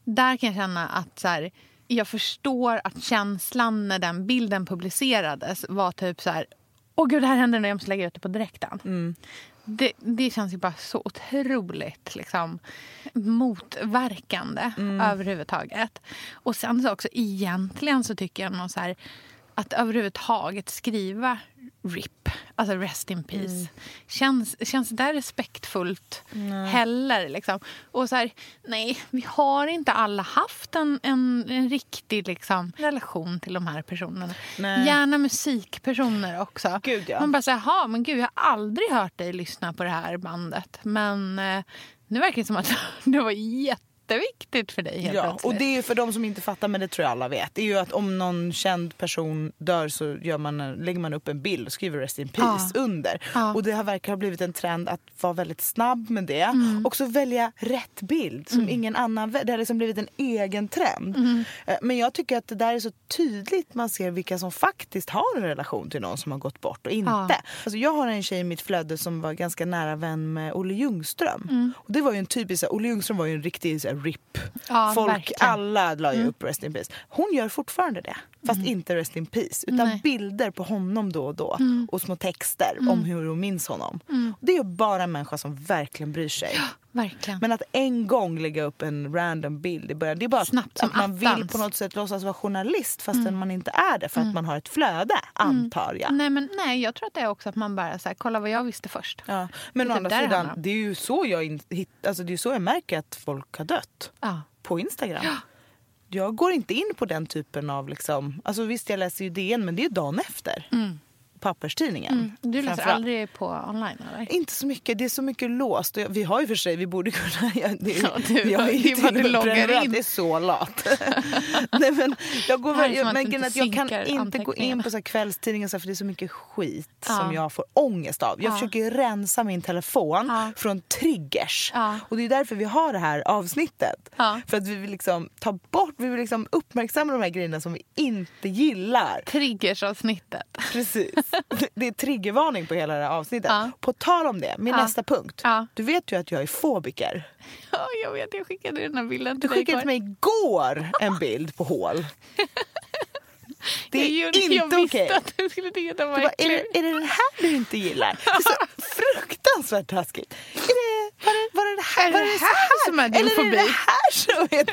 Där kan jag känna att så här, jag förstår att känslan när den bilden publicerades var typ så här Åh gud, det här händer nu, jag måste lägga ut det på direkten. Det, det känns ju bara så otroligt liksom, motverkande överhuvudtaget. Och sen så också egentligen så tycker jag nog så här att överhuvudtaget skriva RIP, alltså rest in peace. Mm. Känns, känns det respektfullt nej. heller? Liksom? Och så här, nej, vi har inte alla haft en, en, en riktig liksom, relation till de här personerna. Nej. Gärna musikpersoner också. Gud, ja. Man bara säger, men gud, jag har aldrig hört dig lyssna på det här bandet. Men eh, nu verkar det som att det var jätte jätteviktigt för dig helt ja, plötsligt. Och det är för de som inte fattar, men det tror jag alla vet. Det är ju att om någon känd person dör så gör man, lägger man upp en bild och skriver Rest in Peace ja. under. Ja. Och det har verkar ha blivit en trend att vara väldigt snabb med det. Mm. Och så välja rätt bild som mm. ingen annan Det har liksom blivit en egen trend. Mm. Eh, men jag tycker att det där är så tydligt. Man ser vilka som faktiskt har en relation till någon som har gått bort och inte. Ja. Alltså jag har en tjej i mitt flöde som var ganska nära vän med Olle Ljungström. Mm. Och det var ju en typisk, Olle Ljungström var ju en riktig RIP. Ja, Folk, verkligen. alla la ju mm. upp Rest in Peace. Hon gör fortfarande det. Fast mm. inte Rest in Peace. Utan Nej. bilder på honom då och då. Mm. Och små texter om mm. hur hon minns honom. Mm. Det är bara en människa som verkligen bryr sig. Ja, verkligen. Men att en gång lägga upp en random bild i början. Det är bara Snabbt att man attans. vill på något sätt låtsas vara journalist fastän mm. man inte är det. För att man har ett flöde, antar jag. Nej, men, nej, jag tror att det är också att man bara så här, kolla vad jag visste först. Ja. Men å andra sidan, det är ju så jag, alltså, det är så jag märker att folk har dött. Ja. På Instagram. Ja jag går inte in på den typen av... Liksom, alltså visst, jag läser ju DN, men det är dagen efter. Mm papperstidningen. Mm. Du läser aldrig på online? Eller? Inte så mycket. Det är så mycket låst. Vi har ju för sig, vi borde kunna... Ja, det, ja, du, jag är det du loggar in. Det är så lat. Nej, men jag, går väl, jag, men att jag kan inte gå in på så kvällstidningar för det är så mycket skit ja. som jag får ångest av. Jag ja. försöker rensa min telefon ja. från triggers. Och det är därför vi har det här avsnittet. För att vi vill liksom ta bort, vi vill liksom uppmärksamma de här grejerna som vi inte gillar. Triggersavsnittet. Precis. Det är triggervarning på hela det här avsnittet. Ja. På tal om det, min ja. nästa punkt. Ja. Du vet ju att jag är fobiker. Ja, jag vet. Jag skickade den här bilden till Du skickade till mig igår en bild på hål. Det är jag gjorde, inte okej. Okay. att du skulle tycka att den var bara, är, det, är det den här du inte gillar? Det är så fruktansvärt taskigt. Är det, var, det, var det det här, är det, det här, som är din Eller fobi? är det det här som är...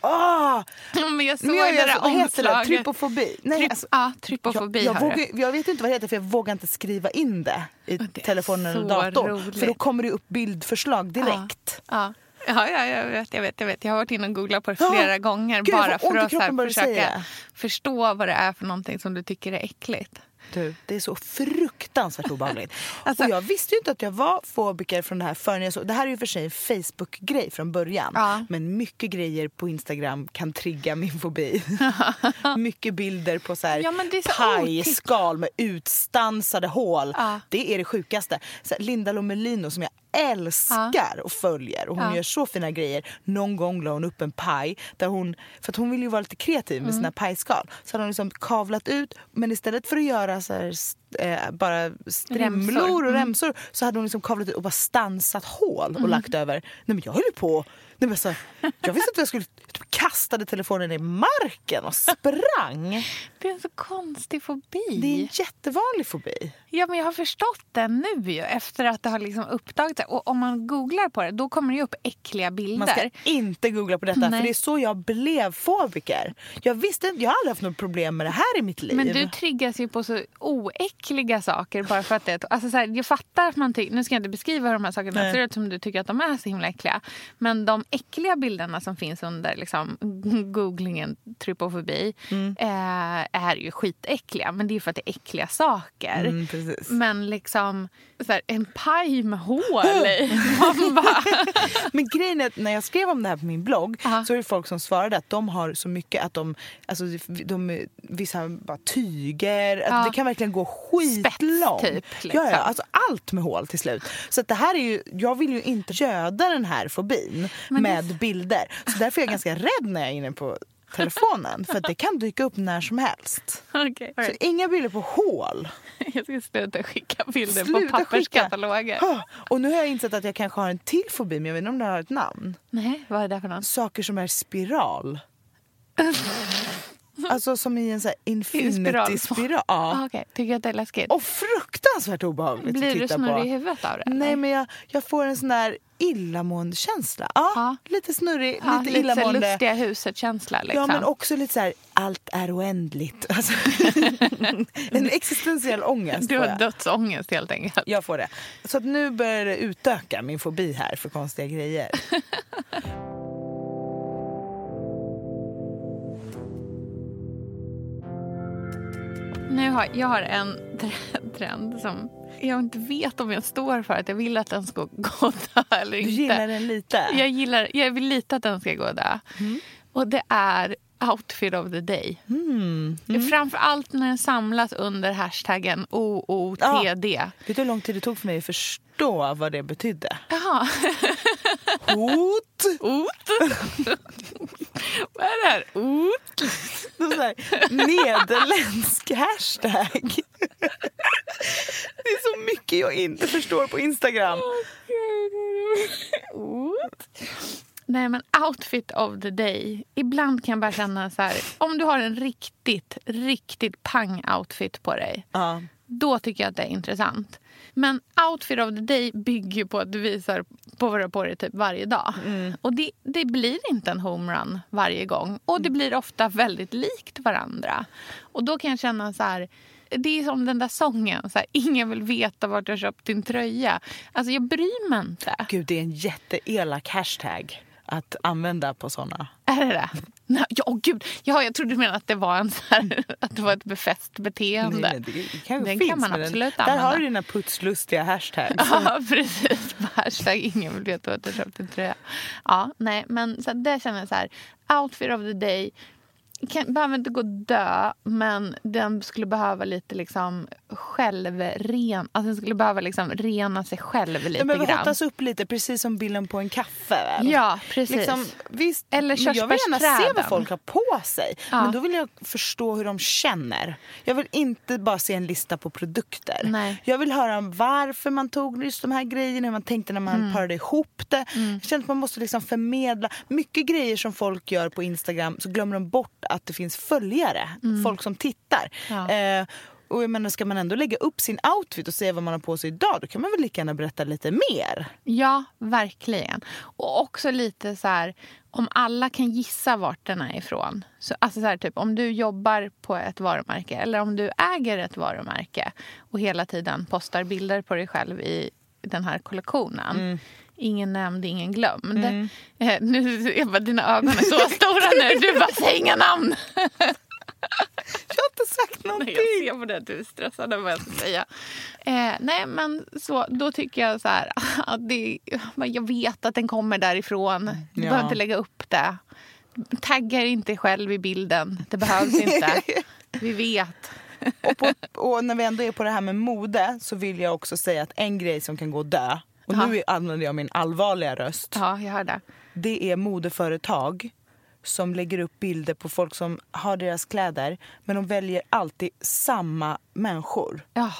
Oh! Men jag såg jag, det där omslaget. Trypofobi? Nej, Tryp, alltså, ja, trypofobi jag, jag, vågar, jag vet inte vad det heter för jag vågar inte skriva in det i det telefonen eller datorn. Roligt. För då kommer det upp bildförslag direkt. Ja, ja. ja, jag, vet, jag vet. Jag vet. Jag har varit inne och googlat på det flera oh, gånger Gud, bara för att här, försöka förstå vad det är för någonting som du tycker är äckligt. Du, det är så fruktansvärt obehagligt. alltså, och jag visste ju inte att jag var fobiker från det här förrän jag såg... Det här är ju för sig en Facebook-grej från början. Ja. Men mycket grejer på Instagram kan trigga min fobi. mycket bilder på så här ja, pajskal med utstansade hål. Ja. Det är det sjukaste. Så här, Linda Lomelino som jag älskar och följer. Och hon ja. gör så fina grejer. Någon gång la hon upp en paj. Där hon, för att hon vill ju vara lite kreativ med mm. sina pajskal. Så hade hon liksom kavlat ut. Men istället för att göra så här, eh, bara strimlor remsor. och mm. remsor mm. så hade hon liksom kavlat ut och bara stansat hål och mm. lagt över. Nej men jag höll på Nej, men så, jag visste inte jag skulle... Jag kastade telefonen i marken och sprang. Det är en så konstig fobi. Det är en jättevanlig fobi. Ja, men jag har förstått den nu ju, efter att det har liksom uppdagats. Och om man googlar på det, då kommer det upp äckliga bilder. Man ska inte googla på detta, Nej. för det är så jag blev fobiker. Jag visste Jag har aldrig haft något problem med det här i mitt liv. Men du triggas ju på så oäckliga saker bara för att det... Alltså så här, jag fattar att man tycker... Nu ska jag inte beskriva de här sakerna, Nej. ser ut som du tycker att de är så himla äckliga. Men de äckliga bilderna som finns under liksom, googlingen trypofobi mm. eh, är ju skitäckliga. Men det är för att det är äckliga saker. Mm, men liksom så här, en paj med hål i. men grejen är att när jag skrev om det här på min blogg Aha. så är det folk som svarade att de har så mycket att de, alltså de, vissa bara tyger, ja. att det kan verkligen gå skitlångt. typ. Liksom. Ja, ja, alltså allt med hål till slut. Så det här är ju, jag vill ju inte göda den här fobin men med det... bilder. Så därför är jag ganska rädd när jag är inne på telefonen för det kan dyka upp när som helst. Okay, right. Så inga bilder på hål. Jag ska sluta skicka bilder sluta på papperskataloger. Skicka. Och nu har jag insett att jag kanske har en till fobi men jag vet inte om det har ett namn. Nej, vad är det för något? Saker som är spiral. Alltså som i en så här infinity-spiral. Ah, okay. Tycker du att det är läskigt? Och fruktansvärt obehagligt Blir att du titta snurrig på. i huvudet av det? Nej, eller? men jag, jag får en sån där illamående känsla. Ja, Ja. Lite snurrig, ja, lite lite illamående. lustiga huset-känsla. Liksom. Ja, men också lite så här, allt är oändligt. Alltså, en existentiell ångest du har dödsångest helt enkelt. Jag får det. Så att nu börjar det utöka min fobi här för konstiga grejer. Nu har, jag har en tre- trend som jag inte vet om jag står för. att Jag vill att den ska gå dö eller Du inte. gillar den lite? Jag, gillar, jag vill lite att den ska gå dö. Och det är outfit of the day. Mm. Framför allt när den samlas under hashtaggen OOTD. Vet du hur lång tid det tog för mig att förstå vad det betydde? Jaha. Hot! Ot? Vad är det här? Ot? Någon sån här nederländsk hashtag. Det är så mycket jag inte förstår på Instagram. Ot? Nej men outfit of the day. Ibland kan jag bara känna så här. Om du har en riktigt, riktigt pang-outfit på dig. Ja. Då tycker jag att det är intressant. Men outfit of the day bygger på att du visar på vad du har på dig typ varje dag. Och det, det blir inte en homerun varje gång. Och det blir ofta väldigt likt varandra. Och då kan jag känna så här... Det är som den där sången. Så här, Ingen vill veta vart du har köpt din tröja. Alltså jag bryr mig inte. Gud, det är en jätteelak hashtag att använda på såna. Är det det? Nej, Ja, åh, gud. Ja, jag trodde du menade att det var, en här, att det var ett befäst beteende. Nej, nej, det, kanske Den kan man absolut den, Där har använda. du dina putslustiga hashtags. Ja, precis. Hashtag ingen vill veta att du köpt en tröja. Ja, nej, men så det känner jag så här. Outfit of the day. Kan, behöver inte gå dö, men den skulle behöva lite liksom självren... Alltså den skulle behöva liksom rena sig själv lite Den behöver grann. hottas upp lite, precis som bilden på en kaffe. Väl? Ja, precis. Liksom, visst, Eller men jag vill gärna se vad körsbärsträden. folk har på sig. Ja. Men då vill jag förstå hur de känner. Jag vill inte bara se en lista på produkter. Nej. Jag vill höra om varför man tog just de här grejerna, hur man tänkte när man Mm. parade ihop det. Jag känner att man måste liksom förmedla. Mycket grejer som folk gör på Instagram så glömmer de bort att det finns följare. Folk som tittar. Mm. Ja. Eh, och jag menar, ska man ändå lägga upp sin outfit och se vad man har på sig idag då kan man väl lika gärna berätta lite mer. Ja, verkligen. Och också lite så här, om alla kan gissa vart den är ifrån. Så, alltså så här, typ, om du jobbar på ett varumärke eller om du äger ett varumärke och hela tiden postar bilder på dig själv i den här kollektionen. Ingen nämnd, ingen glömd. Eh, nu, jag bara, dina ögon är så stora nu. Du bara, säg inga namn! Jag har inte sagt någonting. Nej, jag ser på det att du är stressad över vad jag ska säga. Eh, nej, men så, då tycker jag så här... Att det, jag vet att den kommer därifrån. Du Ja. behöver inte lägga upp det. Tagga inte själv i bilden. Det behövs inte. Vi vet. Och, på, och när vi ändå är på det här med mode så vill jag också säga att en grej som kan gå dö, och Ja. nu använder jag min allvarliga röst, Ja, jag hör det. det är modeföretag som lägger upp bilder på folk som har deras kläder men de väljer alltid samma människor. Ja.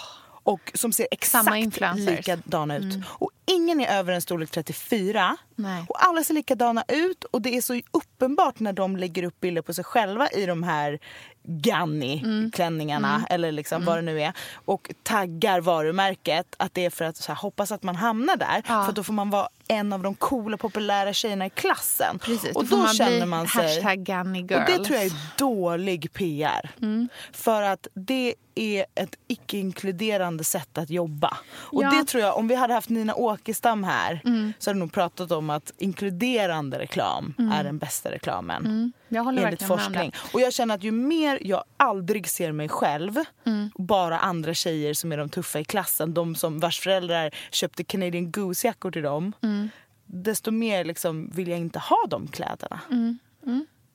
Och som ser exakt. Mm. likadana ut. Och ingen är över en storlek 34. Nej. Och alla ser likadana ut och det är så uppenbart när de lägger upp bilder på sig själva i de här Ganni-klänningarna Mm. eller liksom vad det nu är och taggar varumärket att det är för att så här, hoppas att man hamnar där Ja. för då får man vara en av de coola populära tjejerna i klassen. Precis, och då då man känner man sig... hashtag Gunny Och det girls. tror jag är dålig PR. Mm. För att det är ett icke-inkluderande sätt att jobba. Och Ja. Mm. det tror jag, om vi hade haft Nina Åkestam här så hade nog pratat om att inkluderande reklam är den bästa reklamen. Mm. Jag håller Enligt forskning. Och jag känner att ju mer jag aldrig ser mig själv, Mm. bara andra tjejer som är de tuffa i klassen, de som vars föräldrar köpte Canadian Goose-jackor till dem, Mm. desto mer liksom vill jag inte ha de kläderna.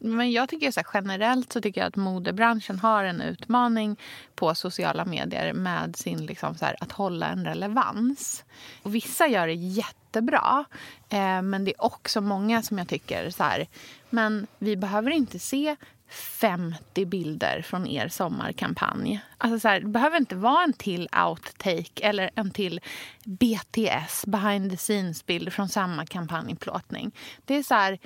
Men jag tycker så här, generellt så tycker jag att modebranschen har en utmaning på sociala medier med sin liksom så här, att hålla en relevans. Och vissa gör det jättebra, eh, men det är också många som jag tycker så här, men vi behöver inte se 50 bilder från er sommarkampanj. Alltså så här, det behöver inte vara en till outtake eller en till BTS, behind the scenes-bild från samma kampanjplåtning. Det är så här,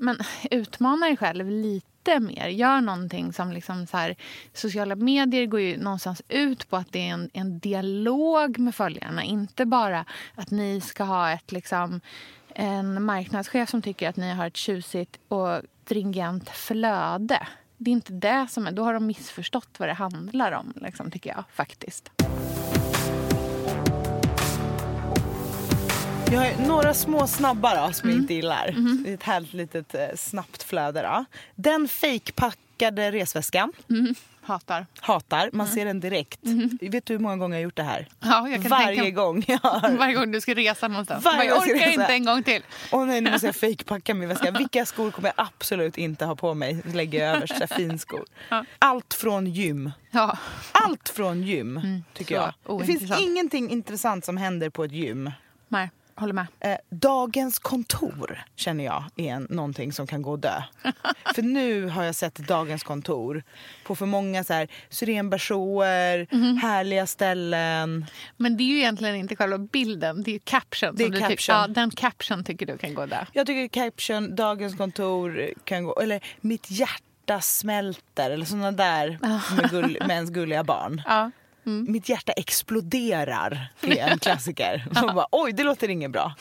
men utmana dig själv lite mer. Gör någonting som liksom så här, sociala medier går ju någonstans ut på att det är en, en dialog med följarna. Inte bara att ni ska ha ett liksom en marknadschef som tycker att ni har ett tjusigt och stringent flöde. Det är inte det som är... Då har de missförstått vad det handlar om, liksom, tycker jag. faktiskt. Jag har några små snabba då, som Mm. jag inte gillar. Mm-hmm. Ett härligt litet eh, snabbt flöde. Då. Den fejkpackade resväskan. Hatar. Hatar. Man ser den direkt. Vet du hur många gånger jag har gjort det här? Ja, jag kan Varje tänka, gång jag har... varje gång du ska resa någonstans. Varje jag orkar resa. inte en gång till. Åh nej, nu måste jag fejkpacka min väska. Vilka skor kommer jag absolut inte ha på mig? Lägger jag överst, finskor. Ja. Allt från gym. Ja. Allt från gym, tycker Mm, så jag. Det finns ingenting intressant som händer på ett gym. Nej, håller med. Eh, dagens kontor känner jag är en, någonting som kan gå och dö. för nu har jag sett Dagens kontor på för många så här syrenbersåer, Mhm. härliga ställen. Men det är ju egentligen inte själva bilden, det är ju caption. Det är caption. ja, den caption tycker du kan gå där. Jag tycker caption, Dagens kontor kan gå, eller mitt hjärta smälter eller såna där med, gull, med ens gulliga barn. Ja. Mitt hjärta exploderar är en klassiker. Man bara, Oj, det låter inget bra.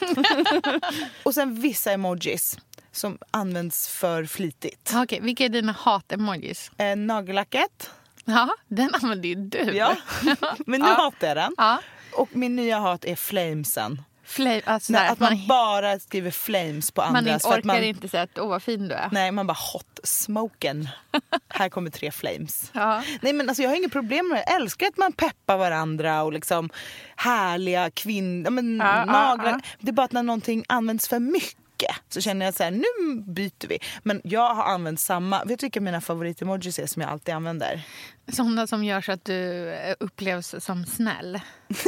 och sen vissa emojis som används för flitigt. Okej, vilka är dina hat-emojis? Eh, nagellacket. Ja, den använder ju du. Ja, men nu Ja. hatar jag den. Ja. Och min nya hat är flamesen. Flame, alltså Nej, att man, bara skriver flames på man andras. att orkar man, inte säga att åh vad fin du är. Nej, man bara hot smoken. Här kommer tre flames. Ja. Nej men alltså jag har inget problem med det. Jag älskar att man peppar varandra och liksom härliga kvinnor, ja, naglar. ja. Det är bara att när någonting används för mycket så känner jag så här, nu byter vi. Men jag har använt samma, vet du vilka mina favoritemojis är som jag alltid använder? Sådana som gör så att du eh, upplevs som snäll.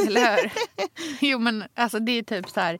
Eller hur? jo men alltså det är typ så här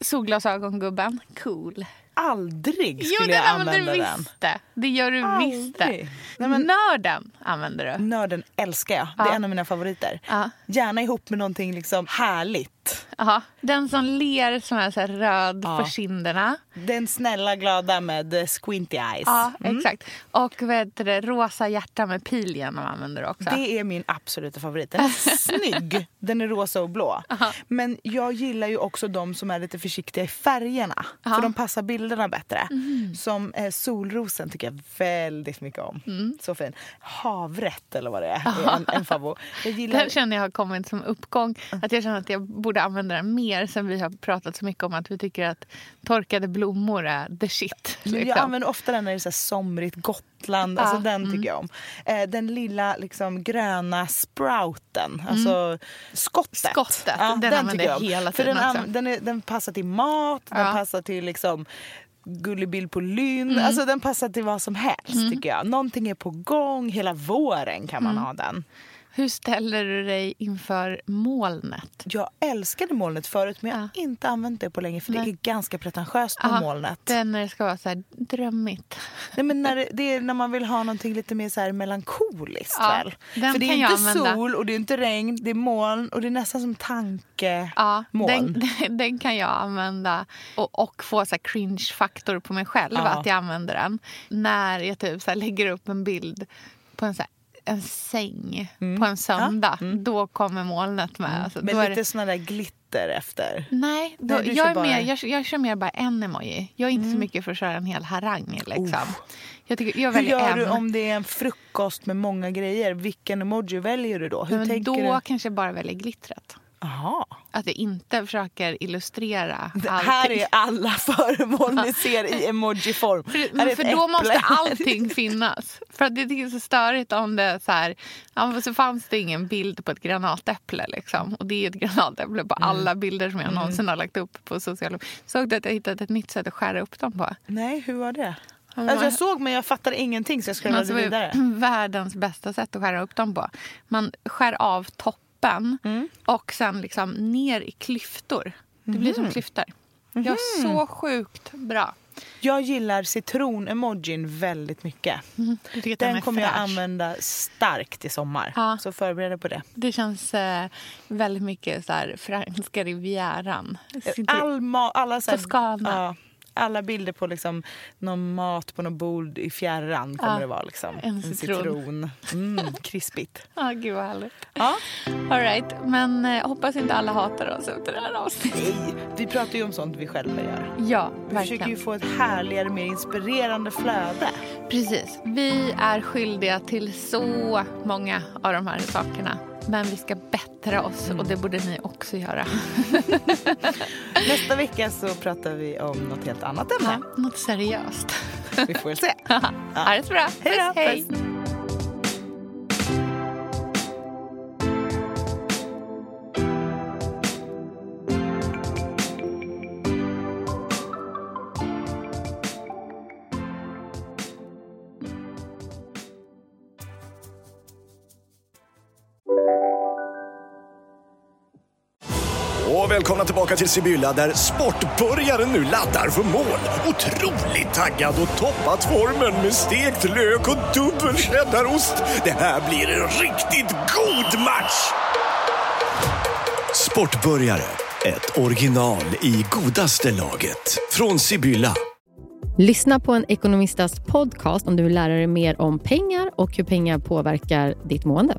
solglasögongubben, cool. Aldrig Jo skulle den jag använder använda du den. visst det. Det gör du visst det. Aldrig. Nej, men- Nörden använder du. Nörden älskar jag. Det är Ja. en av mina favoriter. Ja. Gärna ihop med någonting liksom härligt. Aha. Den som ler som är så röd Ja. för kinderna. Den snälla glada med eh, squinty eyes. Ja, Mm. exakt. Och heter det, rosa hjärta med pil genom använder du också. Det är min absoluta favorit. Den är snygg. Den är rosa och blå. Men jag gillar ju också de som är lite försiktiga i färgerna. Aha. För de passar bilderna bättre. Mhm. Som eh, solrosen tycker jag väldigt mycket om. Mm. Så fin. Havrätt eller vad det är, är en, en favorit. Jag gillar... Den känner jag har kommit som uppgång. Att jag känner att jag borde använda den mer sen vi har pratat så mycket om att vi tycker att torkade blommor är the shit. Men Liksom. Jag använder ofta den när det är så somrigt Gotland. Alltså Ja, den mm. tycker jag om. Eh, den lilla liksom, gröna sprouten. Alltså skottet. Mm. Skottet, den använder jag hela För tiden den, också. den, är, den passar till mat, den Ja. passar till liksom gullig bild på lynn. Mm. Alltså den passar till vad som helst tycker jag. Någonting är på gång, hela våren kan Mm. man ha den. Hur ställer du dig inför molnet? Jag älskade molnet förut men jag har inte använt det på länge för det Nej. är ganska pretentiöst med Ja, molnet. Det är när det ska vara så här drömmigt. Nej, men när det, det är när man vill ha någonting lite mer så här melankoliskt Ja, väl? För det är inte sol och det är inte regn, det är moln och det är nästan som tankemål. Ja, den, den kan jag använda och, och få så cringe-faktor på mig själv Ja. att jag använder den. När jag typ så lägger upp en bild på en, så en säng Mm. på en söndag. Då kommer molnet med. Alltså, Med lite det, såna där glitter efter. nej, då, Nej, jag, kör är bara- mer, jag, jag kör mer bara en emoji. Jag är inte så mycket för att köra en hel harang. Liksom. Jag, tycker, jag Hur gör en. du om det är en frukost med många grejer? Vilken emoji väljer du då? Hur Men tänker då du? kanske jag bara väljer glittret. Aha. Att jag inte försöker illustrera Det allting. här är alla föremål ni ser i emojiform. För, men för då äpple. måste allting finnas. För att det är så störigt om det så här... Ja, så fanns det ingen bild på ett granatäpple. Liksom. Och det är ett granatäpple Mm. på alla bilder som jag någonsin har lagt upp på sociala Såg du att jag hittade ett nytt sätt att skära upp dem på? Nej, hur var det? Alltså, jag såg men jag fattade ingenting så jag scrollade Alltså, vidare. världens bästa sätt att skära upp dem på. Man skär av toppen Mm. och sen liksom ner i klyftor. Det blir Mhm. som klyftor. Ja, så sjukt bra. Jag gillar citron-emojin väldigt mycket. Att den, Den är kommer jag fräsch. använda starkt i sommar. Ja. Så förbered dig på det. Det känns eh, väldigt mycket så här franska rivieran. All alla så här, Toscana. Ja, alla bilder på liksom någon mat på något bord i fjärran kommer Ja, det vara. Liksom. en citron. Mm, krispigt. Ja, gud vad härligt. Ja. All right. Men eh, hoppas inte alla hatar oss efter det här avsnittet. Nej, vi pratar ju om sånt vi själva gör. Ja, Vi försöker ju verkligen. få ett härligare, mer inspirerande flöde. Precis. Vi är skyldiga till så många av de här sakerna. Men vi ska bättra oss och det borde ni också göra. Nästa vecka så pratar vi om något helt annat Ja, ämne. något seriöst. Vi får väl se. Ha det så bra. Hej då. Hej. Tillbaka till Sibylla där sportbörjaren nu laddar för mål. Otroligt taggad och toppat formen med stekt lök och dubbel cheddarost. Det här blir en riktigt god match! Sportbörjare, ett original i godaste laget. Från Sibylla. Lyssna på en ekonomistas podcast om du vill lära dig mer om pengar och hur pengar påverkar ditt mående.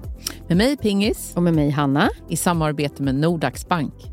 Med mig Pingis Och med mig Hanna. i samarbete med Nordax Bank.